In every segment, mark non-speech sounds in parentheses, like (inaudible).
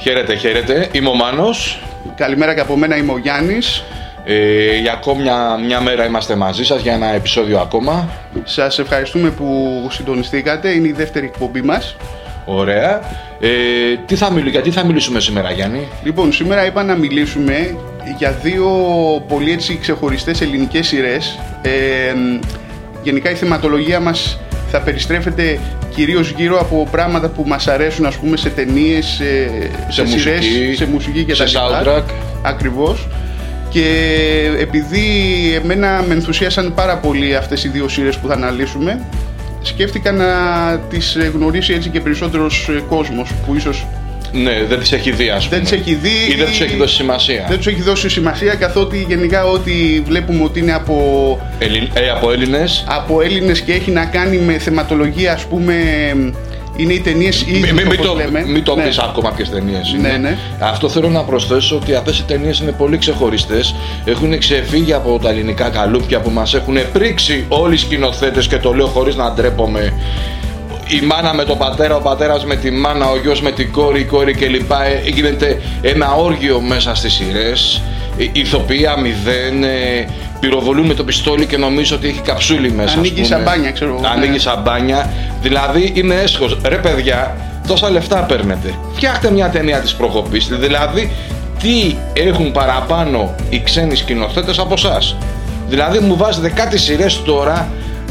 Χαίρετε, χαίρετε. Είμαι ο Μάνος. Καλημέρα και από μένα είμαι ο Γιάννης. Ε, για ακόμη μια, μια μέρα είμαστε μαζί σας για ένα επεισόδιο ακόμα. Σας ευχαριστούμε που συντονιστήκατε. Είναι η δεύτερη εκπομπή μας. Ωραία. Ε, τι θα μιλήσουμε, γιατί θα μιλήσουμε σήμερα Γιάννη; Λοιπόν, σήμερα είπα να μιλήσουμε για δύο πολύ έτσι ξεχωριστές ελληνικές σειρές. Ε, γενικά η θεματολογία μας θα περιστρέφεται κυρίως γύρω από πράγματα που μας αρέσουν ας πούμε σε ταινίες, σε, Σε σε, σειρές, μουσική, σε μουσική και σε τα λοιπά. soundtrack. Ακριβώς. Και επειδή εμένα με ενθουσίασαν πάρα πολύ αυτές οι δύο σειρές που θα αναλύσουμε, σκέφτηκα να τις γνωρίσει έτσι και περισσότερος ε, κόσμος που ίσως Ναι, δεν τις έχει δει ας πούμε. δεν τις έχει δει Ή δεν τους έχει δώσει σημασία. δεν τους έχει δώσει σημασία καθότι γενικά ό,τι βλέπουμε ότι είναι από, Ελλην- ε, από Έλληνες. από Έλληνες και έχει να κάνει με θεματολογία ας πούμε είναι οι ταινίες Μην ήδη μη, μη το, λέμε. μη το Ναι. πεις ακόμα ποιες ταινίες είναι. Ναι, ναι. Αυτό θέλω να προσθέσω ότι αυτές οι ταινίες είναι πολύ ξεχωριστές. Έχουν ξεφύγει από τα ελληνικά καλούπια που μας έχουν πρίξει όλοι οι σκηνοθέτες και το λέω χωρίς να ντρέπομαι. Η μάνα με τον πατέρα, ο πατέρας με τη μάνα, ο γιος με την κόρη, η κόρη κλπ. Ε, Γίνεται ένα όργιο μέσα στις σειρές. Ε, Ηθοποιία μηδέν, ε, πυροβολούν με το πιστόλι και νομίζω ότι έχει καψούλη μέσα. ας Ανοίγει πούμε. σαμπάνια, ξέρω εγώ. Ανοίγει Ναι. σαμπάνια. Δηλαδή είναι έσχος. Ρε παιδιά, τόσα λεφτά παίρνετε. Φτιάχτε μια ταινία της προκοπής. Δηλαδή, τι έχουν παραπάνω οι ξένοι σκηνοθέτες από εσάς; Δηλαδή, μου βάζετε κάτι σειρές τώρα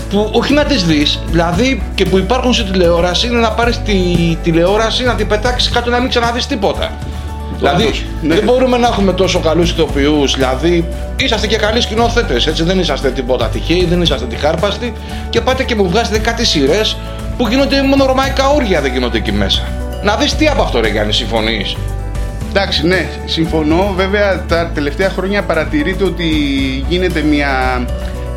που όχι να τις δεις, δηλαδή και που υπάρχουν στη τηλεόραση είναι να πάρεις τη τηλεόραση να την πετάξεις κάτω να μην ξαναδείς τίποτα. Δηλαδή, ναι. δεν μπορούμε να έχουμε τόσο καλούς ηθοποιούς, δηλαδή είσαστε και καλοί σκηνοθέτες, έτσι δεν είσαστε τίποτα τυχαίοι, δεν είσαστε τυχάρπαστοι και πάτε και μου βγάζετε κάτι σειρές που γίνονται μόνο ρωμαϊκά όργια δεν γίνονται εκεί μέσα. Να δεις τι από αυτό ρε Γιάννη, συμφωνείς; Εντάξει, ναι, συμφωνώ. Βέβαια, τα τελευταία χρόνια παρατηρείται ότι γίνεται μια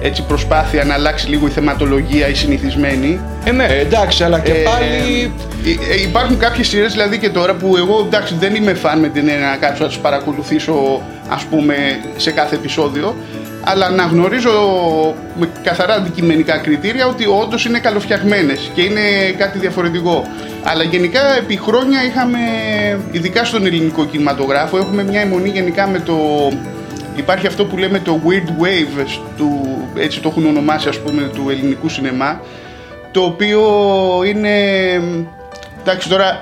έτσι προσπάθεια να αλλάξει λίγο η θεματολογία, η συνηθισμένη. Ε, ναι, εντάξει, αλλά και Ε, πάλι... ε, ε, υπάρχουν κάποιες σειρές δηλαδή και τώρα που εγώ εντάξει δεν είμαι φαν με την έννοια να κάτσω να τις παρακολουθήσω ας πούμε σε κάθε επεισόδιο αλλά να γνωρίζω με καθαρά αντικειμενικά κριτήρια ότι όντως είναι καλοφτιαγμένες και είναι κάτι διαφορετικό. Αλλά γενικά επί χρόνια είχαμε, ειδικά στον ελληνικό κινηματογράφο, έχουμε μια αιμονή γενικά με το... Υπάρχει αυτό που λέμε το weird wave, του, έτσι το έχουν ονομάσει ας πούμε, του ελληνικού σινεμά, το οποίο είναι... Εντάξει τώρα,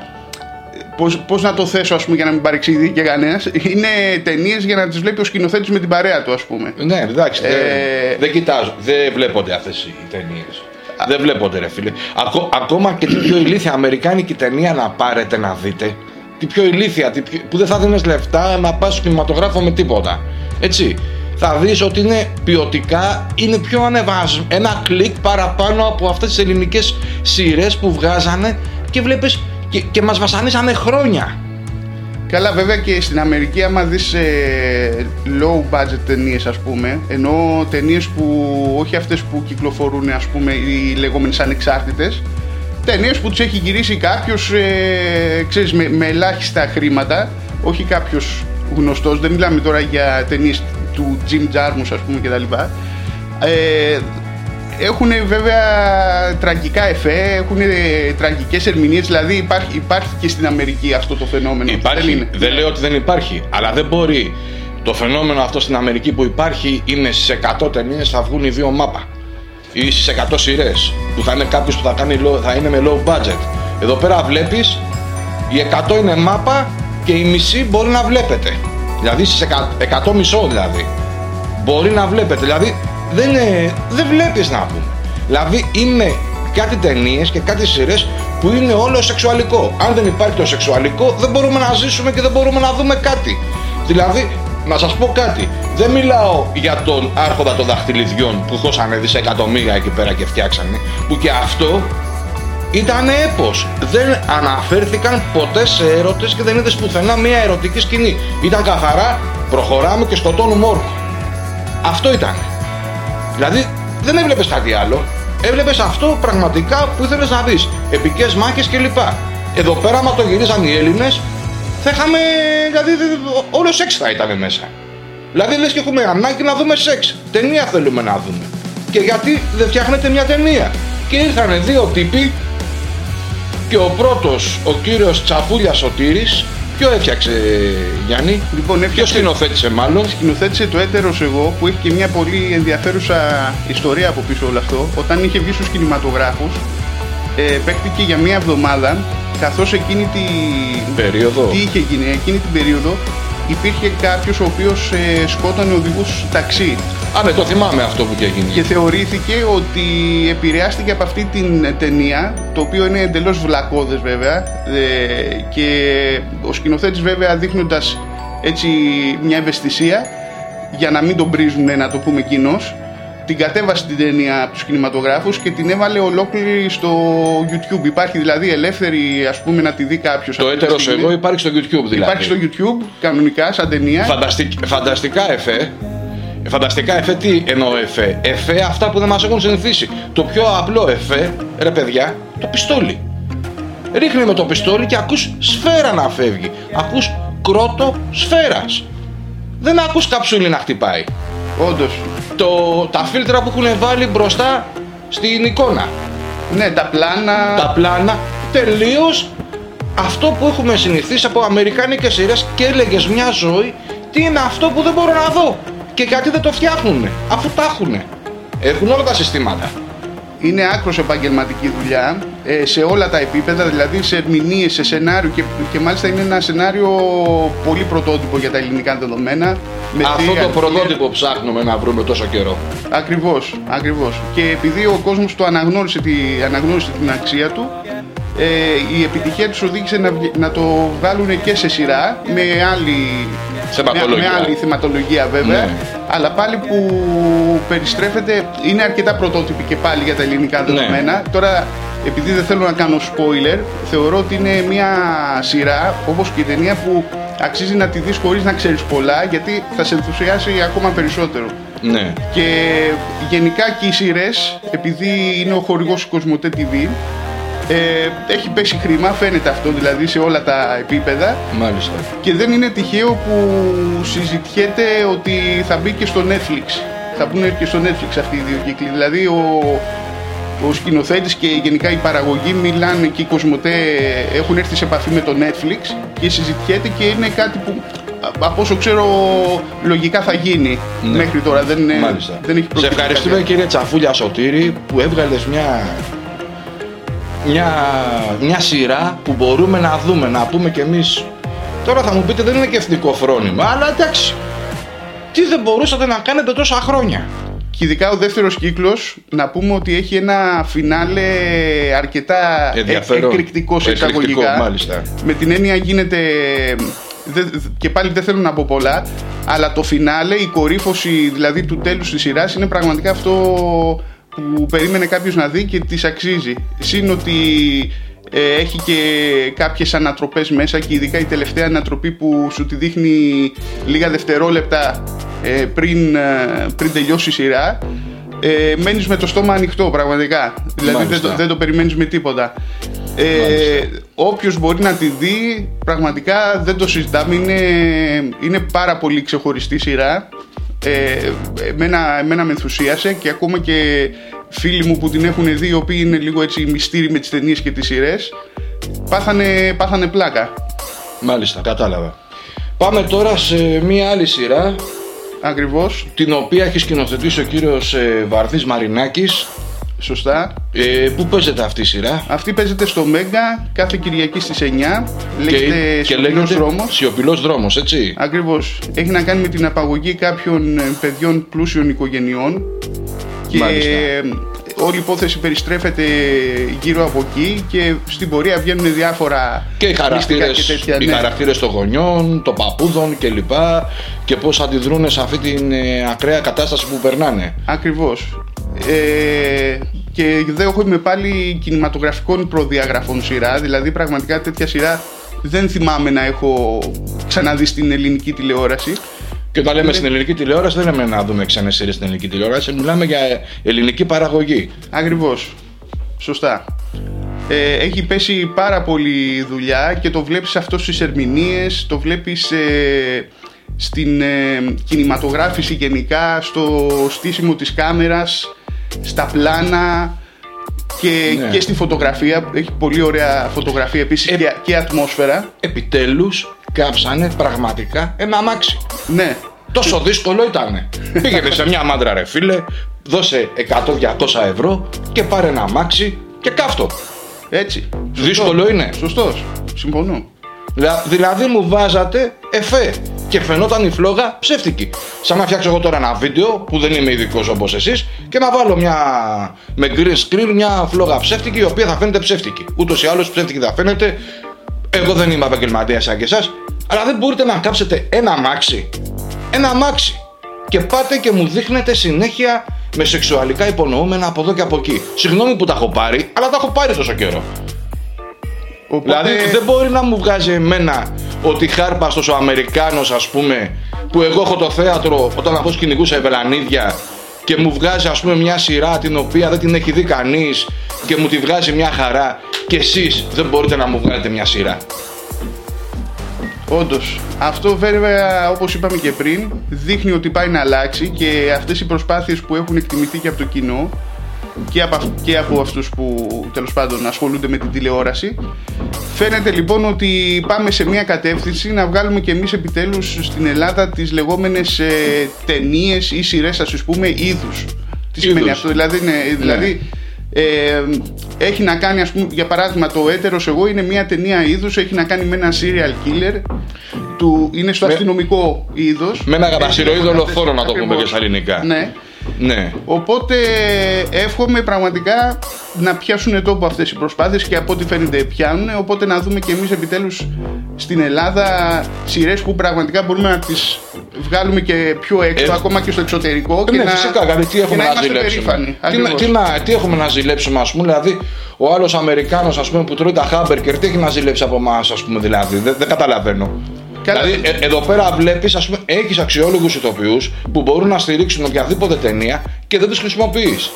πώς, πώς να το θέσω ας πούμε για να μην παρεξηγεί και κανένας, είναι ταινίες για να τις βλέπει ο σκηνοθέτης με την παρέα του ας πούμε. Ναι, εντάξει, δεν, Ε, δεν κοιτάζω, δεν βλέπονται αυτές οι ταινίες. Δεν βλέπονται ρε φίλε. Ακό- ακόμα και την πιο ηλίθια αμερικάνικη ταινία να πάρετε να δείτε. Την πιο ηλίθια, την πιο- που δεν θα δίνεις λεφτά να πας στο κινηματογράφο με τίποτα. Έτσι. Θα δεις ότι είναι ποιοτικά, είναι πιο ανεβασμένο. Ένα κλικ παραπάνω από αυτές τις ελληνικές σειρές που βγάζανε και βλέπεις και, και μας βασανίσανε χρόνια. Καλά βέβαια και στην Αμερική άμα δεις ε, low budget ταινίες ας πούμε ενώ ταινίες που όχι αυτές που κυκλοφορούν ας πούμε οι λεγόμενες ανεξάρτητες ταινίες που τους έχει γυρίσει κάποιος ε, ξέρεις με, με ελάχιστα χρήματα όχι κάποιος γνωστός δεν μιλάμε τώρα για ταινίες του Jim Jarmusch ας πούμε κτλ ε, έχουν βέβαια τραγικά εφέ, έχουν τραγικές ερμηνείες, δηλαδή υπάρχει, υπάρχει και στην Αμερική αυτό το φαινόμενο. Υπάρχει. Δεν Δεν, είναι. λέω ότι δεν υπάρχει. Αλλά δεν μπορεί. Το φαινόμενο αυτό στην Αμερική που υπάρχει είναι στι 100 ταινίες θα βγουν οι δύο μάπα. Ή στι 100 σειρές. Που θα είναι κάποιος που θα, κάνει, low- θα είναι με low budget. Εδώ πέρα βλέπεις οι 100 είναι μάπα και η μισή μπορεί να βλέπετε. Δηλαδή στι 100 μισό δηλαδή. Μπορεί να βλέπετε. Δηλαδή δεν, είναι, δεν βλέπεις να πούμε. Δηλαδή είναι κάτι ταινίες και κάτι σειρές που είναι όλο σεξουαλικό. Αν δεν υπάρχει το σεξουαλικό, δεν μπορούμε να ζήσουμε και δεν μπορούμε να δούμε κάτι. Δηλαδή, να σας πω κάτι. Δεν μιλάω για τον άρχοντα των δαχτυλιδιών που χώσανε δισεκατομμύρια εκεί πέρα και φτιάξανε. Που και αυτό ήταν έπος. Δεν αναφέρθηκαν ποτέ σε έρωτες και δεν είδες πουθενά μια ερωτική σκηνή. Ήταν καθαρά προχωράμε και σκοτώνουμε όρκο. Αυτό ήταν. Δηλαδή δεν έβλεπες κάτι άλλο. Έβλεπες αυτό πραγματικά που ήθελες να δεις. Επικές μάχες κλπ. Εδώ πέρα, άμα το γυρίζαν οι Έλληνες, θα είχαμε. Δηλαδή, όλο σεξ θα ήταν μέσα. Δηλαδή, λες και έχουμε ανάγκη να δούμε σεξ. Ταινία θέλουμε να δούμε. Και γιατί δεν φτιάχνετε μια ταινία. Και ήρθανε δύο τύποι και ο πρώτος, ο κύριος Τσαπούλια Σωτήρης, Ποιο έφτιαξε Γιάννη, Λοιπόν, ποιο έφτιαξε- σκηνοθέτησε μάλλον; Σκηνοθέτησε το έτερος εγώ που έχει και μια πολύ ενδιαφέρουσα ιστορία από πίσω όλο αυτό. Όταν είχε βγει στους κινηματογράφους, ε, παίχτηκε για μια εβδομάδα καθώς εκείνη τη... Περίοδο. Τι είχε γίνει, εκείνη την περίοδο υπήρχε κάποιος ο οποίος ε, σκότωνε οδηγούς ταξί Α, ναι, το θυμάμαι αυτό που είχε γίνει. και θεωρήθηκε ότι επηρεάστηκε από αυτή την ταινία το οποίο είναι εντελώς βλακώδες βέβαια ε, και ο σκηνοθέτης βέβαια δείχνοντας έτσι μια ευαισθησία για να μην τον πρίζουν να το πούμε εκείνο. Την κατέβασε την ταινία από τους κινηματογράφους και την έβαλε ολόκληρη στο YouTube υπάρχει δηλαδή ελεύθερη ας πούμε να τη δει κάποιος Το αυτή τη έτερος στιγμή. εγώ υπάρχει στο YouTube δηλαδή. Υπάρχει στο YouTube κανονικά σαν ταινία Φανταστικ- φανταστικά εφέ. Φανταστικά εφέ, τι εννοώ εφέ; Εφέ αυτά που δεν μας έχουν συνηθίσει. Το πιο απλό εφέ, ρε παιδιά, το πιστόλι. Ρίχνει με το πιστόλι και ακούς σφαίρα να φεύγει. Ακούς κρότο σφαίρας. Δεν ακούς καψούλη να χτυπάει. όντως Το, τα φίλτρα που έχουν βάλει μπροστά στην εικόνα. ναι τα πλάνα. Τα πλάνα. Τελείως αυτό που έχουμε συνηθίσει από αμερικάνικες σειρές και έλεγες μια ζωή τι είναι αυτό που δεν μπορώ να δω; Και γιατί δεν το φτιάχνουν αφού τα έχουν έχουν όλα τα συστήματα. Είναι άκρος επαγγελματική δουλειά. ε, σε όλα τα επίπεδα, δηλαδή σε ερμηνείες, σε σενάριο και, και μάλιστα είναι ένα σενάριο πολύ πρωτότυπο για τα ελληνικά δεδομένα. με αυτό τρία το αρχεία. πρωτότυπο ψάχνουμε να βρούμε τόσο καιρό Ακριβώς, ακριβώς. Και επειδή ο κόσμος το αναγνώρισε, τη, αναγνώρισε την αξία του, ε, η επιτυχία τους οδήγησε να, βγει- να το βγάλουν και σε σειρά με άλλη, Θεματολογία. με, με άλλη θεματολογία βέβαια. Ναι. Αλλά πάλι που περιστρέφεται, είναι αρκετά πρωτότυπη και πάλι για τα ελληνικά Ναι. δεδομένα. Τώρα, επειδή δεν θέλω να κάνω spoiler, θεωρώ ότι είναι μια σειρά, όπως και η ταινία, που αξίζει να τη δεις χωρίς να ξέρεις πολλά, γιατί θα σε ενθουσιάσει ακόμα περισσότερο. ναι Και γενικά και οι σειρές, επειδή είναι ο χορηγός του Κοσμοτέ TV, ε, έχει πέσει χρήμα, φαίνεται αυτό δηλαδή σε όλα τα επίπεδα μάλιστα και δεν είναι τυχαίο που συζητιέται ότι θα μπει και στο Netflix. Θα μπουν και στο Netflix αυτοί οι δύο κύκλοι. Δηλαδή ο, ο σκηνοθέτης και γενικά η παραγωγή μιλάνε και οι Κοσμοτέ έχουν έρθει σε επαφή με το Netflix και συζητιέται και είναι κάτι που α- από όσο ξέρω λογικά θα γίνει Ναι. μέχρι τώρα. Δεν, είναι- Μάλιστα. δεν έχει Σε προκύψει ευχαριστούμε κάτι κύριε Τσαφούλια Σωτήρη που έβγαλες μια, μια, μια σειρά που μπορούμε να δούμε, να πούμε κι εμείς. Τώρα θα μου πείτε δεν είναι και εθνικό φρόνημα, αλλά εντάξει. Τι δεν μπορούσατε να κάνετε τόσα χρόνια; Και ειδικά ο δεύτερος κύκλος, να πούμε ότι έχει ένα φινάλε αρκετά Ενδιαφέρον. εκρηκτικό σε Εκρηκτικό, εισαγωγικά. μάλιστα. Με την έννοια γίνεται, δεν- και πάλι δεν θέλω να πω πολλά, αλλά το φινάλε, η κορύφωση δηλαδή του τέλους της σειράς είναι πραγματικά αυτό που περίμενε κάποιος να δει και της αξίζει. Συν ότι ε, έχει και κάποιες ανατροπές μέσα και ειδικά η τελευταία ανατροπή που σου τη δείχνει λίγα δευτερόλεπτα ε, πριν, ε, πριν τελειώσει η σειρά ε, μένεις με το στόμα ανοιχτό πραγματικά δηλαδή δεν Μάλιστα. το, δεν το περιμένεις με τίποτα ε, Μάλιστα. όποιος μπορεί να τη δει πραγματικά δεν το συζητάμε είναι, είναι πάρα πολύ ξεχωριστή σειρά ε, εμένα, εμένα με ενθουσίασε και ακόμα και φίλοι μου που την έχουν δει οι οποίοι είναι λίγο έτσι μυστήρι με τις ταινίες και τις σειρές πάθανε, πάθανε πλάκα Μάλιστα, κατάλαβα. Πάμε τώρα σε μία άλλη σειρά ακριβώς, την οποία έχει σκηνοθετήσει ο κύριος ε, Βαρδής Μαρινάκης. σωστά Ε, πού παίζεται αυτή η σειρά; Αυτή παίζεται στο Μέγκα κάθε Κυριακή στις 9 λέγεται και, και Σιωπηλός λέγεται Δρόμος Σιωπηλός δρόμος, έτσι; Ακριβώς. Έχει να κάνει με την απαγωγή κάποιων ε, παιδιών πλούσιων οικογενειών και Μάλιστα. Ε, όλη η υπόθεση περιστρέφεται γύρω από εκεί και στην πορεία βγαίνουν διάφορα Και οι μυστικά χαρακτήρες, και τέτοια, οι ναι. χαρακτήρες των γονιών, των παππούδων κλπ. Και πώς αντιδρούν σε αυτή την ε, ακραία κατάσταση που περνάνε. Ακριβώς. Ε, και δεν έχουμε πάλι κινηματογραφικών προδιαγραφών σειρά, δηλαδή πραγματικά τέτοια σειρά δεν θυμάμαι να έχω ξαναδεί στην ελληνική τηλεόραση. Και όταν λέμε στην ελληνική τηλεόραση, δεν λέμε να δούμε ξένες σειρές στην ελληνική τηλεόραση, μιλάμε για ελληνική παραγωγή. Ακριβώς. Σωστά. Ε, έχει πέσει πάρα πολύ δουλειά και το βλέπεις αυτό στις ερμηνείες, το βλέπεις ε, στην ε, κινηματογράφηση γενικά, στο στήσιμο της κάμερας, στα πλάνα και, Ναι. και στη φωτογραφία. Έχει πολύ ωραία φωτογραφία επίσης Ε, και, και ατμόσφαιρα. Επιτέλους, κάψανε πραγματικά ένα αμάξι. Ναι. Τόσο δύσκολο ήταν. (laughs) Πήγαινε σε μια μάντρα ρε φίλε, δώσε 100-200 ευρώ και πάρε ένα αμάξι και κάφτο. Έτσι. Δύσκολο είναι. Σωστός. Συμφωνώ. Δηλα- Δηλαδή μου βάζατε εφέ και φαινόταν η φλόγα ψεύτικη. Σαν να φτιάξω εγώ τώρα ένα βίντεο που δεν είμαι ειδικός όπως εσείς και να βάλω μια με green screen μια φλόγα ψεύτικη η οποία θα φαίνεται ψεύτικη. Ούτως ή άλλως ψεύτικη θα φαίνεται. Εγώ δεν είμαι επαγγελματίας σαν και εσάς, αλλά δεν μπορείτε να κάψετε ένα αμάξι. Ένα αμάξι. Και πάτε και μου δείχνετε συνέχεια με σεξουαλικά υπονοούμενα από εδώ και από εκεί. Συγγνώμη που τα έχω πάρει, αλλά τα έχω πάρει τόσο καιρό. Οπότε, Δηλαδή δεν μπορεί να μου βγάζει εμένα ότι χάρπαστος ο Αμερικάνος ας πούμε που εγώ έχω το θέατρο όταν αυτό κυνηγούσα ευελανίδια και μου βγάζει ας πούμε μια σειρά την οποία δεν την έχει δει κανείς και μου τη βγάζει μια χαρά και εσείς δεν μπορείτε να μου βγάλετε μια σειρά. Όντως, αυτό βέβαια όπως είπαμε και πριν δείχνει ότι πάει να αλλάξει και αυτές οι προσπάθειες που έχουν εκτιμηθεί και από το κοινό και από, αυ- και από αυτούς που τέλος πάντων ασχολούνται με την τηλεόραση φαίνεται λοιπόν ότι πάμε σε μια κατεύθυνση να βγάλουμε και εμείς επιτέλους στην Ελλάδα τις λεγόμενες ε, ταινίες ή σειρές ας τις πούμε είδους. Τι σημαίνει Είδους. αυτό, δηλαδή, ναι, δηλαδή ε, έχει να κάνει, ας πούμε, για παράδειγμα, το έτερος εγώ είναι μια ταινία είδους, έχει να κάνει με ένα serial killer, του, είναι στο Με- αστυνομικό είδος. Με ένα Έχει κατασυρωή λοιπόν δολοφόνο, αυτές- να το πούμε ακριβώς. και στα ελληνικά. Ναι. Ναι. Οπότε εύχομαι πραγματικά να πιάσουν τόπο αυτές οι προσπάθειες και από ό,τι φαίνεται πιάνουν. Οπότε να δούμε και εμείς επιτέλους στην Ελλάδα σειρές που πραγματικά μπορούμε να τις βγάλουμε και πιο έξω, Ε, ακόμα και στο εξωτερικό. Και ναι, να, φυσικά, δηλαδή τι και έχουμε να να, είμαστε ζηλέψουμε; περήφανοι. Τι, να- Ακριβώς. τι, να- τι έχουμε να ζηλέψουμε, ας πούμε, δηλαδή ο άλλος Αμερικάνος που τρώει τα χάμπερκερ, τι έχει να ζηλέψει από εμάς, ας πούμε, δηλαδή; Δεν, δεν καταλαβαίνω. Καλά. Δηλαδή, ε, εδώ πέρα βλέπεις, ας πούμε, έχεις αξιόλογους ηθοποιούς που μπορούν να στηρίξουν οποιαδήποτε ταινία και δεν του χρησιμοποιείς.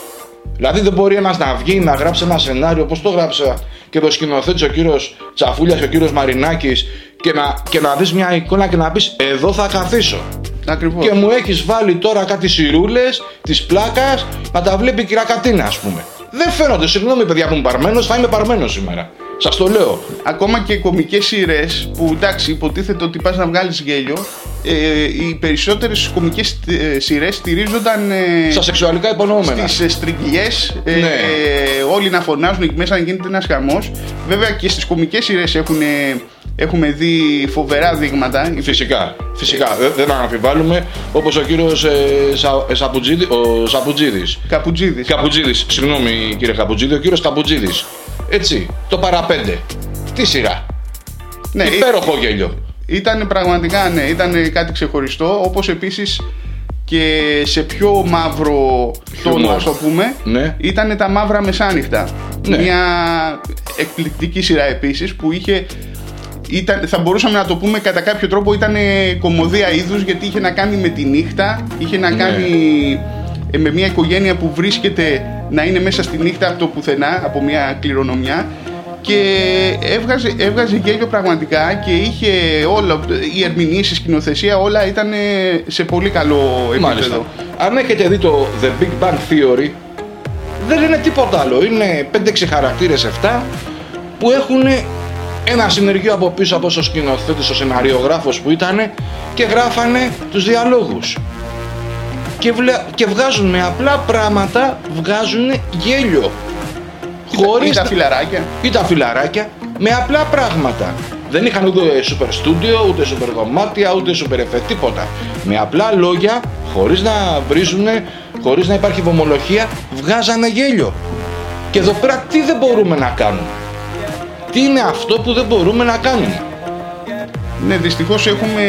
Δηλαδή, δεν μπορεί ένας να βγει να γράψει ένα σενάριο όπως το γράψα και το σκηνοθέτη ο κύριος Τσαφούλιας και ο κύριος Μαρινάκης και να, και να δεις μια εικόνα και να πεις Εδώ θα καθίσω. Ακριβώς. Και μου έχεις βάλει τώρα κάτι σιρούλες της πλάκας να τα βλέπει η κυρία Κατίνα, ας πούμε. Δεν φαίνονται, συγγνώμη παιδιά που είμαι παρμένος, θα είμαι παρμένος σήμερα. Σας το λέω. Ακόμα και κομικές σειρές που εντάξει υποτίθεται ότι πας να βγάλεις γέλιο ε, οι περισσότερες κομικές ε, σειρές στηρίζονταν ε, Στα σεξουαλικά υπονοούμενα. στις ε, στριγγιές ε, Ναι. ε, όλοι να φωνάζουν εκεί μέσα να γίνεται ένας χαμός βέβαια και στις κομικές σειρές έχουν, ε, έχουμε δει φοβερά δείγματα Φυσικά, φυσικά. Δεν, δεν αμφιβάλλουμε. Όπως ο κύριος ε, Σα, ε, Σαπουτζίδη, ο Σαπουτζίδης. Καπουτζίδης Καπουτζίδη, συγγνώμη κύριε Καπουτζίδη, ο κύριος Καπουτζίδη. Έτσι, το παραπέντε. Τι σειρά. ναι, Υπέροχο γέλιο. Ήταν πραγματικά, ναι, ήταν κάτι ξεχωριστό, όπως επίσης και σε πιο μαύρο τόνο, Χιούμορ. ας το πούμε, Ναι. ήταν τα μαύρα μεσάνυχτα. Ναι. Μια εκπληκτική σειρά επίσης που είχε, ήταν, θα μπορούσαμε να το πούμε κατά κάποιο τρόπο ήταν κομμωδία είδους γιατί είχε να κάνει με τη νύχτα, είχε να Ναι. κάνει ε, με μια οικογένεια που βρίσκεται να είναι μέσα στη νύχτα από το πουθενά, από μια κληρονομιά και έβγαζε, έβγαζε γέλιο πραγματικά και είχε όλα, η ερμηνεία, η σκηνοθεσία, όλα ήταν σε πολύ καλό Μάλιστα. επίπεδο. Αν έχετε δει το The Big Bang Theory, δεν είναι τίποτα άλλο. Είναι 5-6 χαρακτήρες 7 που έχουν ένα συνεργείο από πίσω από ο σκηνοθέτη, ο σεναριογράφος που ήταν και γράφανε τους διαλόγους. Και, βλε- και βγάζουν με απλά πράγματα, βγάζουν γέλιο. Ή τα φιλαράκια. ή τα φιλαράκια με απλά πράγματα. Δεν είχαν ούτε super studio, ούτε super δωμάτια, ούτε super εφέ, τίποτα. Με απλά λόγια, χωρίς να βρίζουν, χωρίς να υπάρχει βομολογία, βγάζανε γέλιο. Και εδώ πέρα τι δεν μπορούμε να κάνουμε; Τι είναι αυτό που δεν μπορούμε να κάνουμε; Ναι, δυστυχώς έχουμε...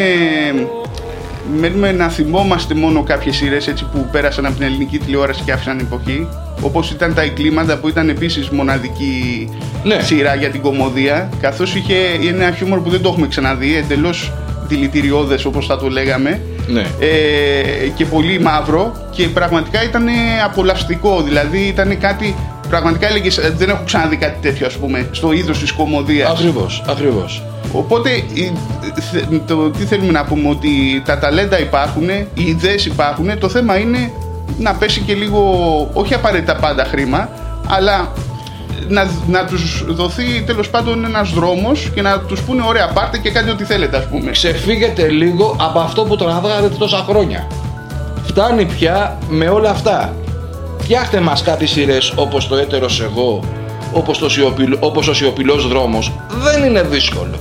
Μένουμε να θυμόμαστε μόνο κάποιες σειρές έτσι που πέρασαν από την ελληνική τηλεόραση και άφησαν εποχή. Όπως ήταν τα εκκλήματα που ήταν επίσης μοναδική Ναι. σειρά για την κομμωδία. Καθώς είχε ένα χιούμορ που δεν το έχουμε ξαναδεί, εντελώς δηλητηριώδες όπως θα το λέγαμε. Ναι. Ε, και πολύ μαύρο και πραγματικά ήταν απολαυστικό. Δηλαδή ήταν κάτι. Πραγματικά έλεγε δεν έχω ξαναδεί κάτι τέτοιο, ας πούμε, στο είδος της κομμωδίας. Ακριβώς, ακριβώς. Οπότε η- θε- το τι θέλουμε να πούμε ότι τα ταλέντα υπάρχουν, οι ιδέες υπάρχουν, το θέμα είναι να πέσει και λίγο, όχι απαραίτητα πάντα χρήμα, αλλά να, να τους δοθεί τέλος πάντων ένας δρόμος και να τους πούνε ωραία πάρτε και κάντε ό,τι θέλετε ας πούμε. Ξεφύγετε λίγο από αυτό που τραβάγατε τόσα χρόνια. Φτάνει πια με όλα αυτά. Φτιάχτε μας κάτι σειρές όπως το έτερος εγώ, όπως, το σιωπηλ, όπως ο σιωπηλός δρόμος. Δεν είναι δύσκολο.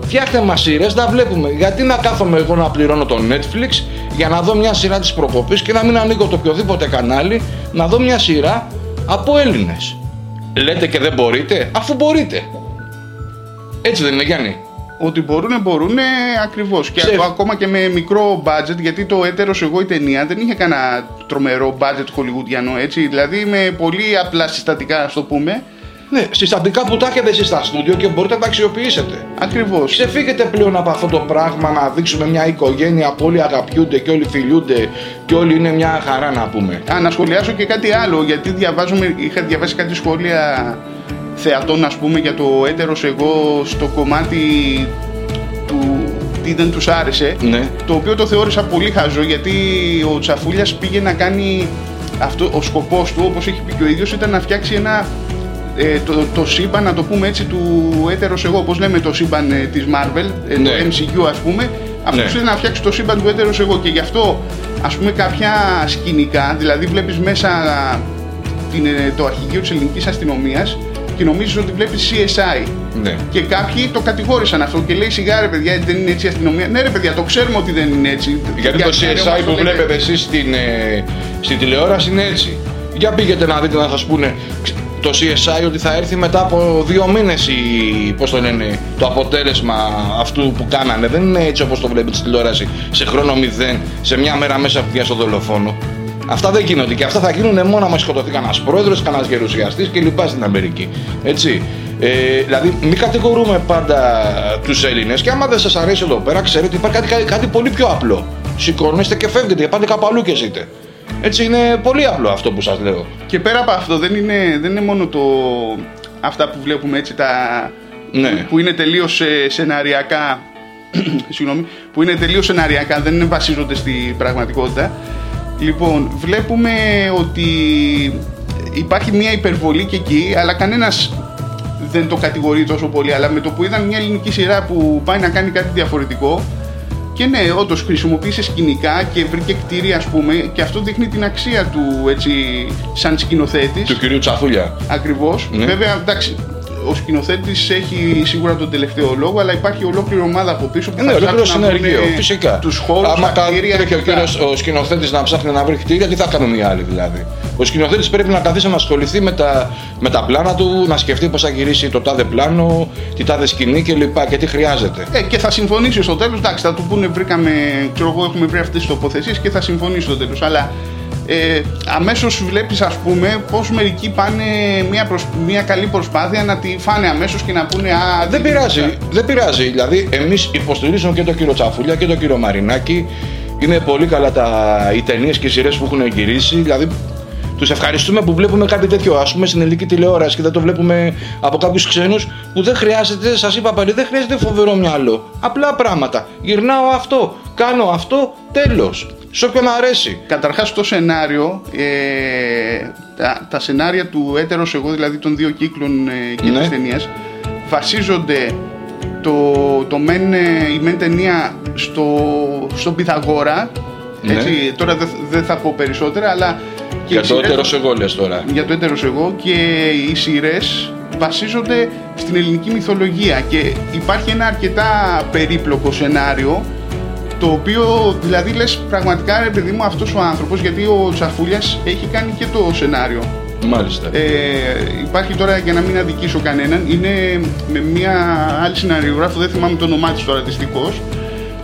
Φτιάχτε μας σειρές να βλέπουμε. Γιατί να κάθομαι εγώ να πληρώνω το Netflix για να δω μια σειρά της προκοπής και να μην ανοίγω το οποιοδήποτε κανάλι να δω μια σειρά από Έλληνες. Λέτε και δεν μπορείτε, αφού μπορείτε. Έτσι δεν είναι Γιάννη. Ότι μπορούν, μπορούν ακριβώς. Και Ξέρεις. ακόμα και με μικρό budget, γιατί το έτερο εγώ η ταινία δεν είχε κανένα τρομερό budget χολιγουδιανό έτσι. Δηλαδή με πολύ απλά συστατικά, ας το πούμε. Ναι, συστατικά που τα έχετε εσείς στα στούντιο και μπορείτε να τα αξιοποιήσετε. Ακριβώς. Ξεφύγετε πλέον από αυτό το πράγμα να δείξουμε μια οικογένεια που όλοι αγαπιούνται και όλοι φιλιούνται και όλοι είναι μια χαρά να πούμε. Α, να σχολιάσω και κάτι άλλο, γιατί διαβάζουμε, είχα διαβάσει κάτι σχόλια θεατών, ας πούμε, για το έτερος εγώ στο κομμάτι του τι δεν τους άρεσε, Ναι. το οποίο το θεώρησα πολύ χαζό, γιατί ο Τσαφούλιας πήγε να κάνει, αυτό, ο σκοπός του, όπως έχει πει και ο ίδιος, ήταν να φτιάξει ένα ε, το, το σύμπαν, να το πούμε έτσι, του έτερος εγώ, όπως λέμε το σύμπαν ε, της Marvel, ε, Ναι. το MCU ας πούμε, αυτός Ναι. ήθελε να φτιάξει το σύμπαν του έτερος εγώ και γι' αυτό ας πούμε κάποια σκηνικά, δηλαδή βλέπεις μέσα την, ε, το αρχηγείο της ελληνικής αστυνομίας και νομίζεις ότι βλέπεις CSI. Ναι. Και κάποιοι το κατηγόρησαν αυτό και λέει σιγά ρε παιδιά δεν είναι έτσι η αστυνομία. Ναι ρε παιδιά το ξέρουμε ότι δεν είναι έτσι. Γιατί το Γιατί CSI όμως που λέτε. βλέπετε εσείς στην, ε, στην τηλεόραση είναι έτσι. Για πήγαινε να δείτε να σας πούνε ξ- το CSI ότι θα έρθει μετά από δύο μήνες η, πώς το λένε, το αποτέλεσμα αυτού που κάνανε. Δεν είναι έτσι όπως το βλέπετε στην τηλεόραση σε χρόνο μηδέν, σε μια μέρα μέσα που βγαίνει στο δολοφόνο. Αυτά δεν γίνονται και αυτά θα γίνουν μόνο άμα σκοτωθεί κανένας πρόεδρος, κανένας γερουσιαστής κλπ. στην Αμερική. Έτσι. Ε, δηλαδή, μην κατηγορούμε πάντα τους Έλληνες και άμα δεν σας αρέσει εδώ πέρα, ξέρετε ότι υπάρχει κάτι, κάτι, κάτι πολύ πιο απλό. Σηκώνεστε και φεύγετε και πάτε κάπου αλλού και ζείτε. Έτσι είναι πολύ απλό αυτό που σας λέω. Και πέρα από αυτό δεν είναι, δεν είναι μόνο το, αυτά που βλέπουμε έτσι τα, Ναι. που είναι τελείως ε, σεναριακά (clears throat) συγγνώμη, που είναι τελείως σεναριακά, δεν είναι βασίζονται στην πραγματικότητα. Λοιπόν, βλέπουμε ότι υπάρχει μια υπερβολή και εκεί, αλλά κανένας δεν το κατηγορεί τόσο πολύ. Αλλά με το που είδαν μια ελληνική σειρά που πάει να κάνει κάτι διαφορετικό, και ναι, όντως χρησιμοποίησε σκηνικά και βρήκε κτίρια, ας πούμε, και αυτό δείχνει την αξία του έτσι, σαν σκηνοθέτης. Του κυρίου Τσαφούλια. Ακριβώς. Ναι. Βέβαια, εντάξει, ο σκηνοθέτης έχει σίγουρα τον τελευταίο λόγο, αλλά υπάρχει ολόκληρη ομάδα από πίσω που Ναι, θα ολόκληρο ψάχνουν να συνεργείο, βρουν φυσικά. τους χώρους, Άμα τα κτίρια. τρέχει ο κλπ. κύριος ο σκηνοθέτης να ψάχνει να βρει κτίρια, τι θα κάνουν οι άλλοι δηλαδή. Ο σκηνοθέτης πρέπει να καθίσει να ασχοληθεί με τα, με τα πλάνα του, να σκεφτεί πώς θα γυρίσει το τάδε πλάνο, τη τάδε σκηνή κλπ. Και τι χρειάζεται. Ε, και θα συμφωνήσει στο τέλος. Εντάξει, θα του πούνε, βρήκαμε, ξέρω εγώ, έχουμε βρει αυτές τις τοποθεσίες και θα συμφωνήσει στο τέλος. Αλλά ε, αμέσως βλέπεις, ας πούμε, πώς μερικοί πάνε μια, προσ- μια καλή προσπάθεια να τη φάνε αμέσως και να πούνε Α, Δεν πειράζει, δεν πειράζει. Δηλαδή, εμείς υποστηρίζουμε και τον κύριο Τσαφούλια και τον κύριο Μαρινάκη. Είναι πολύ καλά τα, οι ταινίες και οι σειρές που έχουν γυρίσει. Δηλαδή, τους ευχαριστούμε που βλέπουμε κάτι τέτοιο, ας πούμε, στην ελληνική τηλεόραση και δεν το βλέπουμε από κάποιους ξένους που δεν χρειάζεται, σας είπα πάλι, δεν χρειάζεται φοβερό μυαλό. Απλά πράγματα. Γυρνάω αυτό, κάνω αυτό, τέλος. Σε όποιον αρέσει. Καταρχάς το σενάριο, ε, τα, τα σενάρια του έτερος εγώ, δηλαδή των δύο κύκλων ε, και Ναι. της ταινίας, βασίζονται το, το μεν, ε, η μεν ταινία στο, στον Πυθαγόρα, Ναι. έτσι, τώρα δεν δεν θα πω περισσότερα, αλλά και Για οι το σειρές- έτερο εγώ λες τώρα. για το έτερος εγώ και οι σειρές βασίζονται στην ελληνική μυθολογία και υπάρχει ένα αρκετά περίπλοκο σενάριο το οποίο δηλαδή λες πραγματικά ρε παιδί μου αυτός ο άνθρωπος γιατί ο Τσαφούλιας έχει κάνει και το σενάριο Μάλιστα. ε, υπάρχει τώρα για να μην αδικήσω κανέναν είναι με μια άλλη σεναριογράφο δεν θυμάμαι το όνομά της τώρα δυστυχώς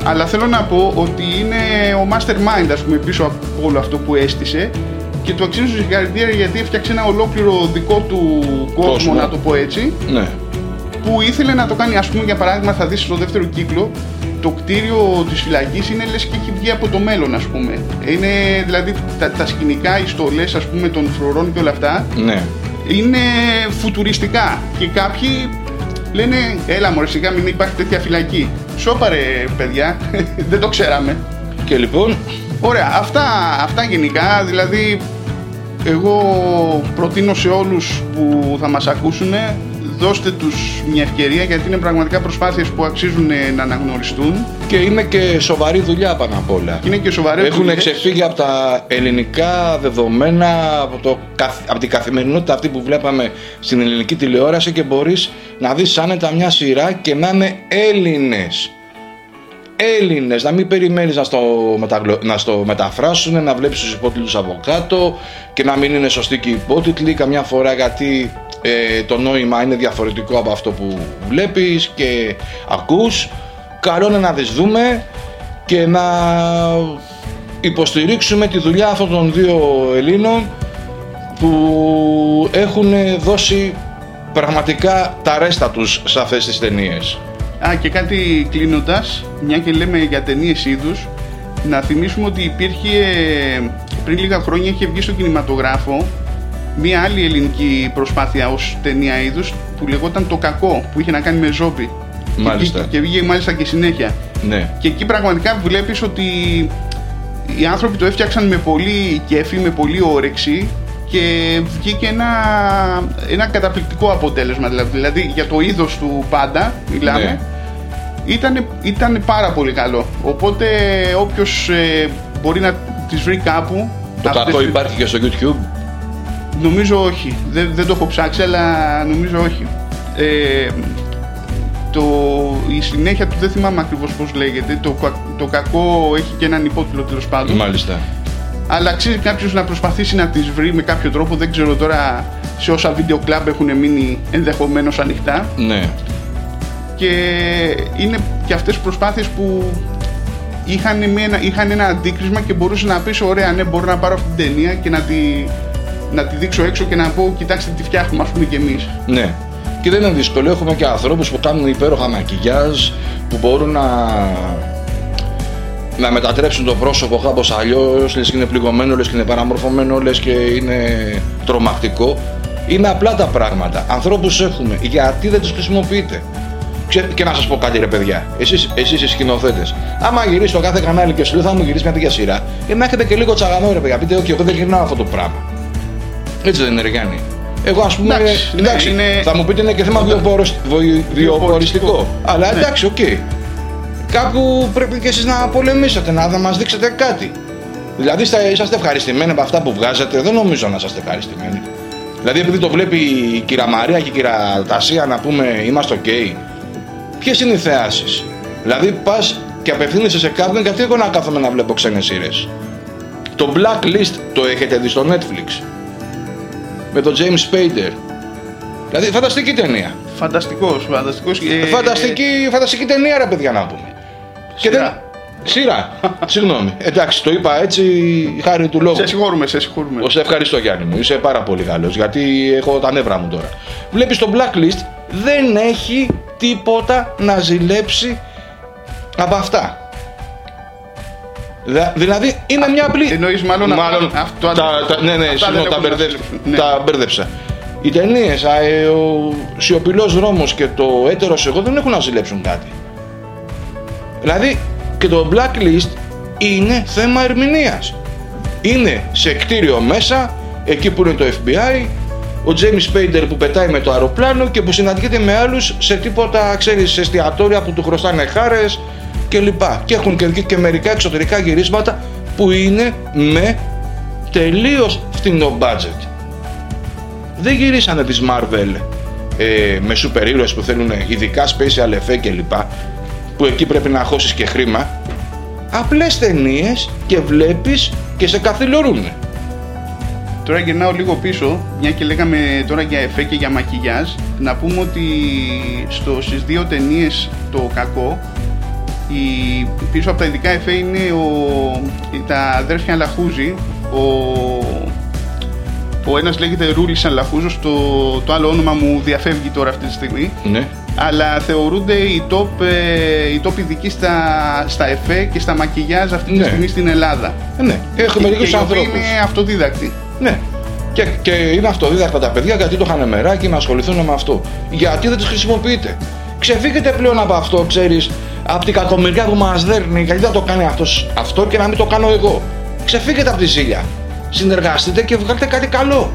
αλλά θέλω να πω ότι είναι ο mastermind ας πούμε πίσω από όλο αυτό που έστησε και του αξίζω συγχαρητήρια γιατί έφτιαξε ένα ολόκληρο δικό του κόσμο, Κόσμο. να το πω έτσι. Ναι. που ήθελε να το κάνει. Ας πούμε για παράδειγμα θα δεις στο δεύτερο κύκλο το κτίριο της φυλακής είναι λες και έχει βγει από το μέλλον ας πούμε. Είναι δηλαδή τα, τα σκηνικά, οι στολές ας πούμε των φρουρών και όλα αυτά Ναι. είναι φουτουριστικά. Και κάποιοι λένε έλα μωρέ σιγά μην υπάρχει τέτοια φυλακή σώπαρε παιδιά (laughs) δεν το ξέραμε. Και λοιπόν, ωραία αυτά, αυτά γενικά. Δηλαδή εγώ προτείνω σε όλους που θα μας ακούσουν δώστε τους μια ευκαιρία γιατί είναι πραγματικά προσπάθειες που αξίζουν να αναγνωριστούν. Και είναι και σοβαρή δουλειά πάνω απ' όλα. Και είναι και σοβαρή Έχουν δουλειά. ξεφύγει από τα ελληνικά δεδομένα, από, το, καθ- από την καθημερινότητα αυτή που βλέπαμε στην ελληνική τηλεόραση και μπορείς να δεις άνετα μια σειρά και να είναι Έλληνες. Έλληνες, να μην περιμένεις να στο, μεταγλω... να στο μεταφράσουν, να βλέπεις τους υπότιτλους από κάτω και να μην είναι σωστοί και οι υπότιτλοι καμιά φορά γιατί ε, το νόημα είναι διαφορετικό από αυτό που βλέπεις και ακούς. Καλό είναι να τις δούμε και να υποστηρίξουμε τη δουλειά αυτών των δύο Ελλήνων που έχουν δώσει πραγματικά τα ρέστα τους σε αυτές τις ταινίες. Α, και κάτι κλείνοντας, μια και λέμε για ταινίες είδους, να θυμίσουμε ότι υπήρχε ε, πριν λίγα χρόνια είχε βγει στο κινηματογράφο μια άλλη ελληνική προσπάθεια ως ταινία είδους που λεγόταν Το Κακό, που είχε να κάνει με ζόμπι. Μάλιστα. Και, βγήκε- και βγήκε μάλιστα και συνέχεια. Ναι. Και εκεί πραγματικά βλέπεις ότι οι άνθρωποι το έφτιαξαν με πολύ κέφι, με πολύ όρεξη και βγήκε ένα, ένα καταπληκτικό αποτέλεσμα. Δηλαδή, δηλαδή για το είδος του πάντα, μιλάμε, Ναι. Ήταν, ήταν πάρα πολύ καλό. Οπότε όποιος ε, μπορεί να τις βρει κάπου... Το αυτές κακό τις- υπάρχει και στο YouTube. Νομίζω όχι. Δεν, δεν το έχω ψάξει, αλλά νομίζω όχι. Ε, το, η συνέχεια του δεν θυμάμαι ακριβώς πώς λέγεται. Το, κα- το κακό έχει και έναν υπότιτλο τέλος πάντων. Μάλιστα. Αλλά αξίζει κάποιος να προσπαθήσει να τις βρει με κάποιο τρόπο. Δεν ξέρω τώρα σε όσα βίντεο κλαμπ έχουν μείνει ενδεχομένως ανοιχτά. Ναι. Και είναι και αυτές προσπάθειες που είχαν, με ένα, είχαν ένα αντίκρισμα και μπορούσε να πεις ωραία ναι μπορώ να πάρω αυτή την ταινία και να τη, να τη δείξω έξω και να πω κοιτάξτε τι φτιάχνουμε ας πούμε και εμείς. Ναι. Και δεν είναι δύσκολο. Έχουμε και ανθρώπους που κάνουν υπέροχα μακιγιάζ, που μπορούν να, να μετατρέψουν το πρόσωπο κάπως αλλιώς, λες και είναι πληγωμένο, λες και είναι παραμορφωμένο, λες και είναι τρομακτικό. Είναι απλά τα πράγματα. Ανθρώπους έχουμε. Γιατί δεν τους χρησιμοποιείτε; Ξέ- Και να σας πω κάτι ρε παιδιά, εσείς, εσείς οι σκηνοθέτες, άμα γυρίσεις το κάθε κανάλι και σου λέει θα μου γυρίσεις μια τέτοια σειρά, ε, να έχετε και λίγο τσαγανό ρε παιδιά, πείτε, όχι, εγώ δεν γυρνάω αυτό το πράγμα. Έτσι δεν είναι, ρε Γιάννη. Εγώ ας πούμε. Εντάξει, ναι, εντάξει, είναι- θα μου πείτε είναι και θέμα βιοπορισ- βοη- βιοποριστικό. Αλλά Ναι. εντάξει, οκ. Κάπου πρέπει και εσείς να πολεμήσετε, να, να μας δείξετε κάτι. Δηλαδή είστε, είσαστε ευχαριστημένοι από αυτά που βγάζετε, δεν νομίζω να είσαστε ευχαριστημένοι. Δηλαδή επειδή το βλέπει η κυρία Μαρία και η κυρία Τασία να πούμε είμαστε οκ. Ποιες είναι οι θεάσεις; Δηλαδή πας και απευθύνεσαι σε κάποιον γιατί εγώ να κάθομαι να βλέπω ξένες σειρές. Το Blacklist το έχετε δει στο Netflix. Με τον James Spader. Δηλαδή φανταστική ταινία. Φανταστικός, φανταστικός. ε, Φανταστική, φανταστική ταινία ρε παιδιά να πούμε. Σειρά. Σειρά. (laughs) Συγγνώμη. Εντάξει, το είπα έτσι χάρη του λόγου. Σε συγχωρούμε, σε συγχωρούμε. Εγώ σε ευχαριστώ Γιάννη μου, είσαι πάρα πολύ καλός γιατί έχω τα νεύρα μου τώρα. Βλέπεις το blacklist δεν έχει τίποτα να ζηλέψει από αυτά. Δα- Δηλαδή είναι μια απλή. εννοείς μάλλον αυτό- τα, τα, ναι, ναι, αυτά συγγνώμη, δεν τα, έχουν να μπερδέψα, ζηλέψουν. Ναι. τα μπέρδεψα. Οι ταινίες, ο σιωπηλός δρόμος και το έτερος εγώ δεν έχουν να ζηλέψουν κάτι. Δηλαδή και το blacklist είναι θέμα ερμηνείας. Είναι σε κτίριο μέσα, εκεί που είναι το FBI, ο James Spader που πετάει με το αεροπλάνο και που συναντιέται με άλλους σε τίποτα, ξέρεις, σε εστιατόρια που του χρωστάνε χάρες και λοιπά. Και έχουν και, και μερικά εξωτερικά γυρίσματα που είναι με τελείως φθηνό budget. Δεν γυρίσανε τις Marvel ε, με σούπερ ήρωες που θέλουν ειδικά special effect και λοιπά που εκεί πρέπει να χώσεις και χρήμα απλές ταινίες και βλέπεις και σε καθυλωρούν. Τώρα γυρνάω λίγο πίσω, μια και λέγαμε τώρα για εφέ και για μακιγιάζ. Να πούμε ότι στο, στις δύο ταινίες το κακό, η, πίσω από τα ειδικά εφέ είναι ο, τα αδέρφια Λαχούζη. Ο, ο ένας λέγεται Ρούλης Αλαχούζος, το, το άλλο όνομα μου διαφεύγει τώρα αυτή τη στιγμή. Ναι. Αλλά θεωρούνται οι top, ε, οι top ειδικοί στα, στα εφέ και στα μακιγιάζ αυτή τη Ναι. στιγμή στην Ελλάδα. Ε, ναι. Έχουμε Και- λίγους και οι οποίοι ανθρώπους. είναι αυτοδίδακτοι. Ναι. Και, και είναι αυτοδίδακτα τα παιδιά γιατί το είχαν μεράκι να ασχοληθούν με αυτό. Γιατί δεν τις χρησιμοποιείτε. Ξεφύγετε πλέον από αυτό, ξέρεις, από την κακομοιριά που μας δέρνει. Γιατί δεν το κάνει αυτός αυτό και να μην το κάνω εγώ. Ξεφύγετε από τη ζήλια. συνεργαστείτε και βγάλετε κάτι καλό.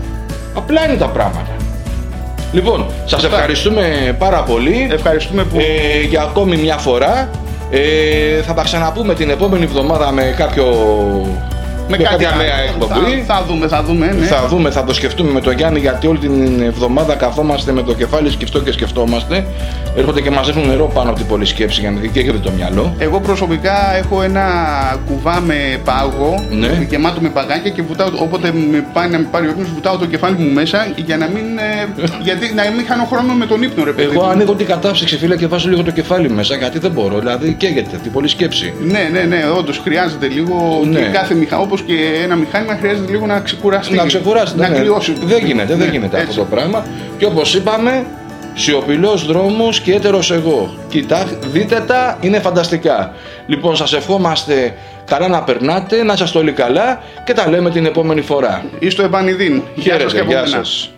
Απλά είναι τα πράγματα. Λοιπόν, σας ευχαριστούμε πάρα πολύ. Ευχαριστούμε που. Ε, για ακόμη μια φορά. Ε, θα τα ξαναπούμε την επόμενη εβδομάδα με κάποιο με, με κάποια νέα εκπομπή. Θα, θα, δούμε, θα δούμε. Ναι. Θα δούμε, θα το σκεφτούμε με τον Γιάννη γιατί όλη την εβδομάδα καθόμαστε με το κεφάλι σκεφτό και σκεφτόμαστε. Έρχονται και μαζεύουν νερό πάνω από την πολλή σκέψη για να έχετε το μυαλό. Εγώ προσωπικά έχω ένα κουβά με πάγο ναι. γεμάτο με παγάκια και βουτάω, όποτε με πάει να με πάρει ο βουτάω το κεφάλι μου μέσα για να μην, ε, (laughs) γιατί, να μην χάνω χρόνο με τον ύπνο, ρε παιδί. Εγώ ανοίγω την κατάψυξη, φίλε, και βάζω λίγο το κεφάλι μέσα γιατί δεν μπορώ. Δηλαδή καίγεται την πολλή σκέψη. Ναι, ναι, ναι, όντως χρειάζεται λίγο ναι. και κάθε μηχανή και ένα μχάνημα χρειάζεται λίγο να ξεκουραστεί. Να ξεκουράσει, να ναι. κλειώσει. Δεν γίνεται, δεν ναι, γίνεται αυτό το πράγμα. Και όπως είπαμε, σιωπηλό δρόμο και έτερος εγώ. Κοιτά, δείτε τα, είναι φανταστικά. Λοιπόν, σας ευχόμαστε καλά να περνάτε, να είστε όλοι καλά και τα λέμε την επόμενη φορά. Είστε επανειδήν. Γεια σας.